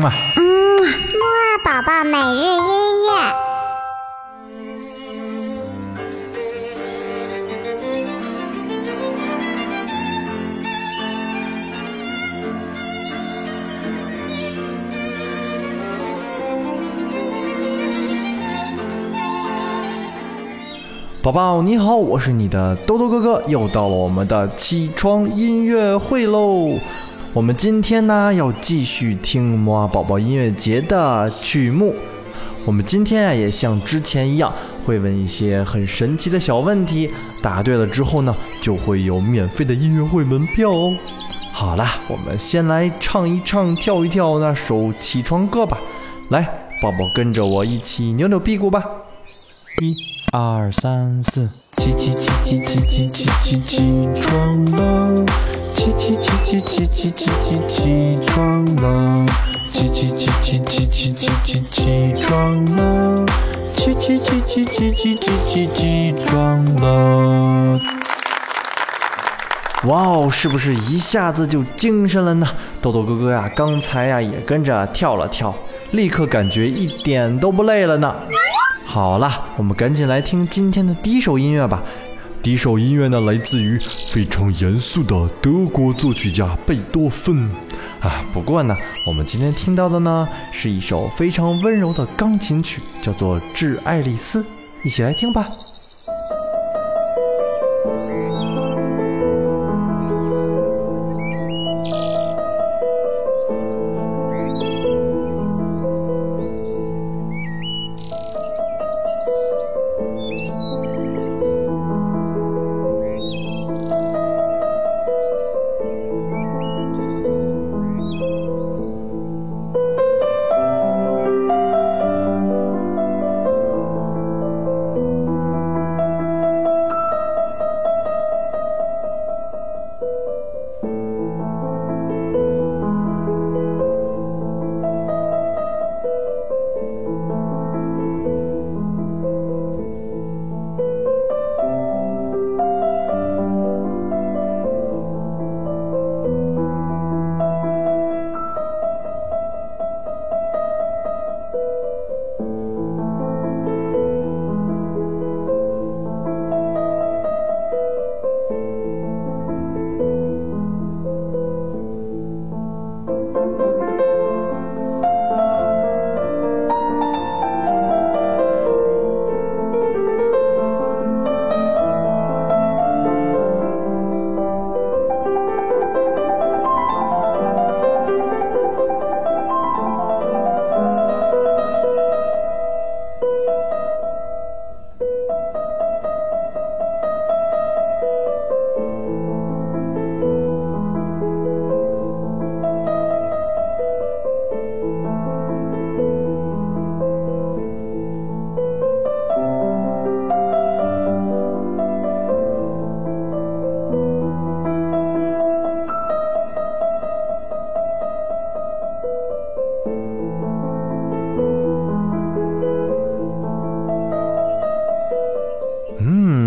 嗯啊，嗯，木二宝宝每日音乐。宝宝你好，我是你的豆豆哥哥，又到了我们的起床音乐会喽。我们今天呢要继续听摩尔宝宝音乐节的曲目。我们今天啊也像之前一样，会问一些很神奇的小问题，答对了之后呢，就会有免费的音乐会门票哦。好啦，我们先来唱一唱、跳一跳那首起床歌吧。来，宝宝跟着我一起扭扭屁股吧。一。二三四，起起起起起起起起起床了，起起起起起起起起床了，起起起起起起起起起床了，起起起起起起起起起床了。哇哦，是不是一下子就精神了呢？豆豆哥哥呀，刚才呀也跟着跳了跳，立刻感觉一点都不累了呢。好了，我们赶紧来听今天的第一首音乐吧。第一首音乐呢，来自于非常严肃的德国作曲家贝多芬。啊，不过呢，我们今天听到的呢，是一首非常温柔的钢琴曲，叫做《致爱丽丝》，一起来听吧。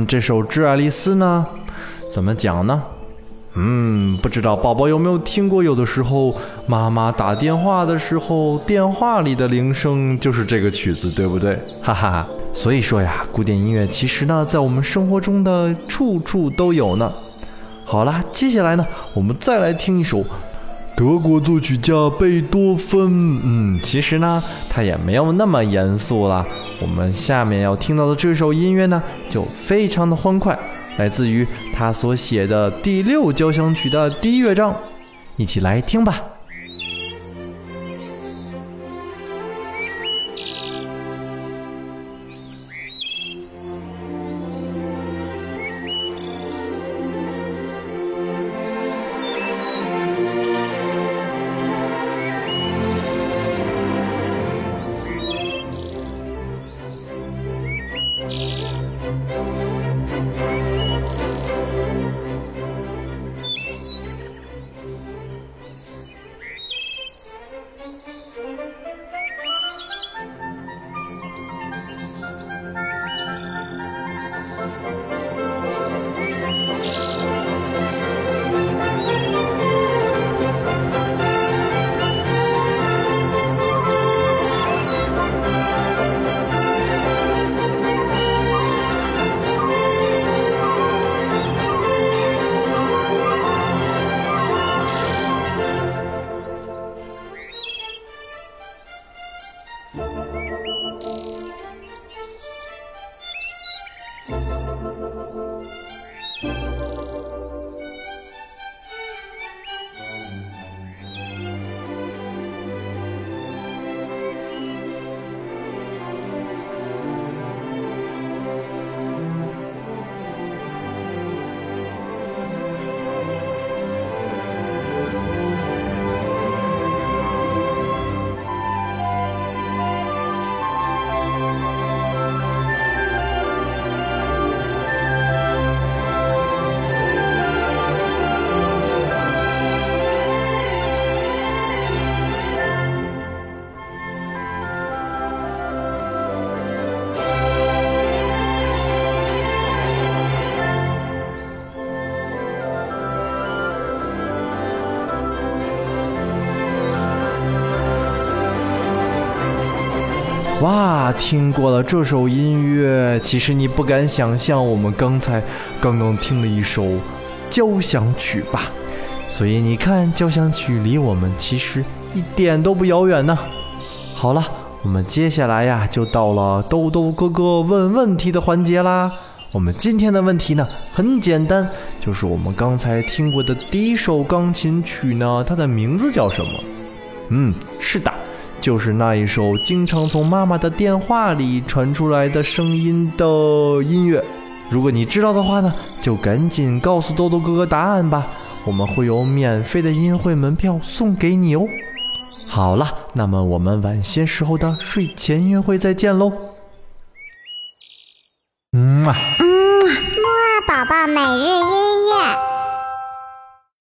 这首《致爱丽丝》呢，怎么讲呢？嗯，不知道宝宝有没有听过？有的时候妈妈打电话的时候，电话里的铃声就是这个曲子，对不对？哈哈哈。所以说呀，古典音乐其实呢，在我们生活中的处处都有呢。好啦，接下来呢，我们再来听一首德国作曲家贝多芬。嗯，其实呢，他也没有那么严肃啦。我们下面要听到的这首音乐呢，就非常的欢快，来自于他所写的第六交响曲的第一乐章，一起来听吧。哇，听过了这首音乐，其实你不敢想象，我们刚才刚刚听了一首交响曲吧？所以你看，交响曲离我们其实一点都不遥远呢。好了，我们接下来呀，就到了豆豆哥哥问问题的环节啦。我们今天的问题呢，很简单，就是我们刚才听过的第一首钢琴曲呢，它的名字叫什么？嗯，是的。就是那一首经常从妈妈的电话里传出来的声音的音乐。如果你知道的话呢，就赶紧告诉豆豆哥哥答案吧，我们会有免费的音乐会门票送给你哦。好了，那么我们晚些时候的睡前音乐会再见喽。嗯啊，嗯，木啊宝宝每日音乐。